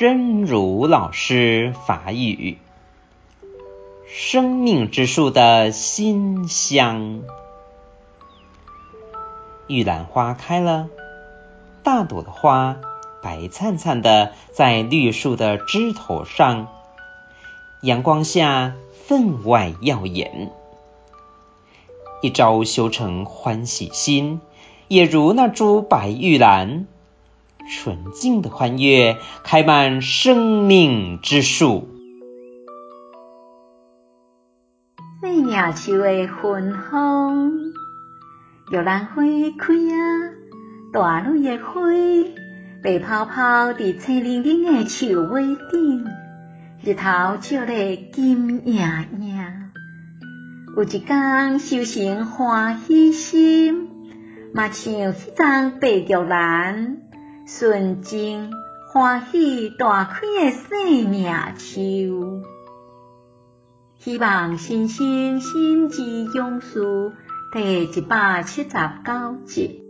真如老师法语：生命之树的馨香。玉兰花开了，大朵的花白灿灿的，在绿树的枝头上，阳光下分外耀眼。一朝修成欢喜心，也如那株白玉兰。纯净的欢悦，开满生命之树。生命树的芬芳，玉兰花开啊，大蕊的花白泡泡伫青冷冷的树尾顶，日头照得金莹莹。有一天修成欢喜心，嘛像迄丛白玉兰。纯净欢喜大开的生命树，希望新生心之勇士第一百七十九集。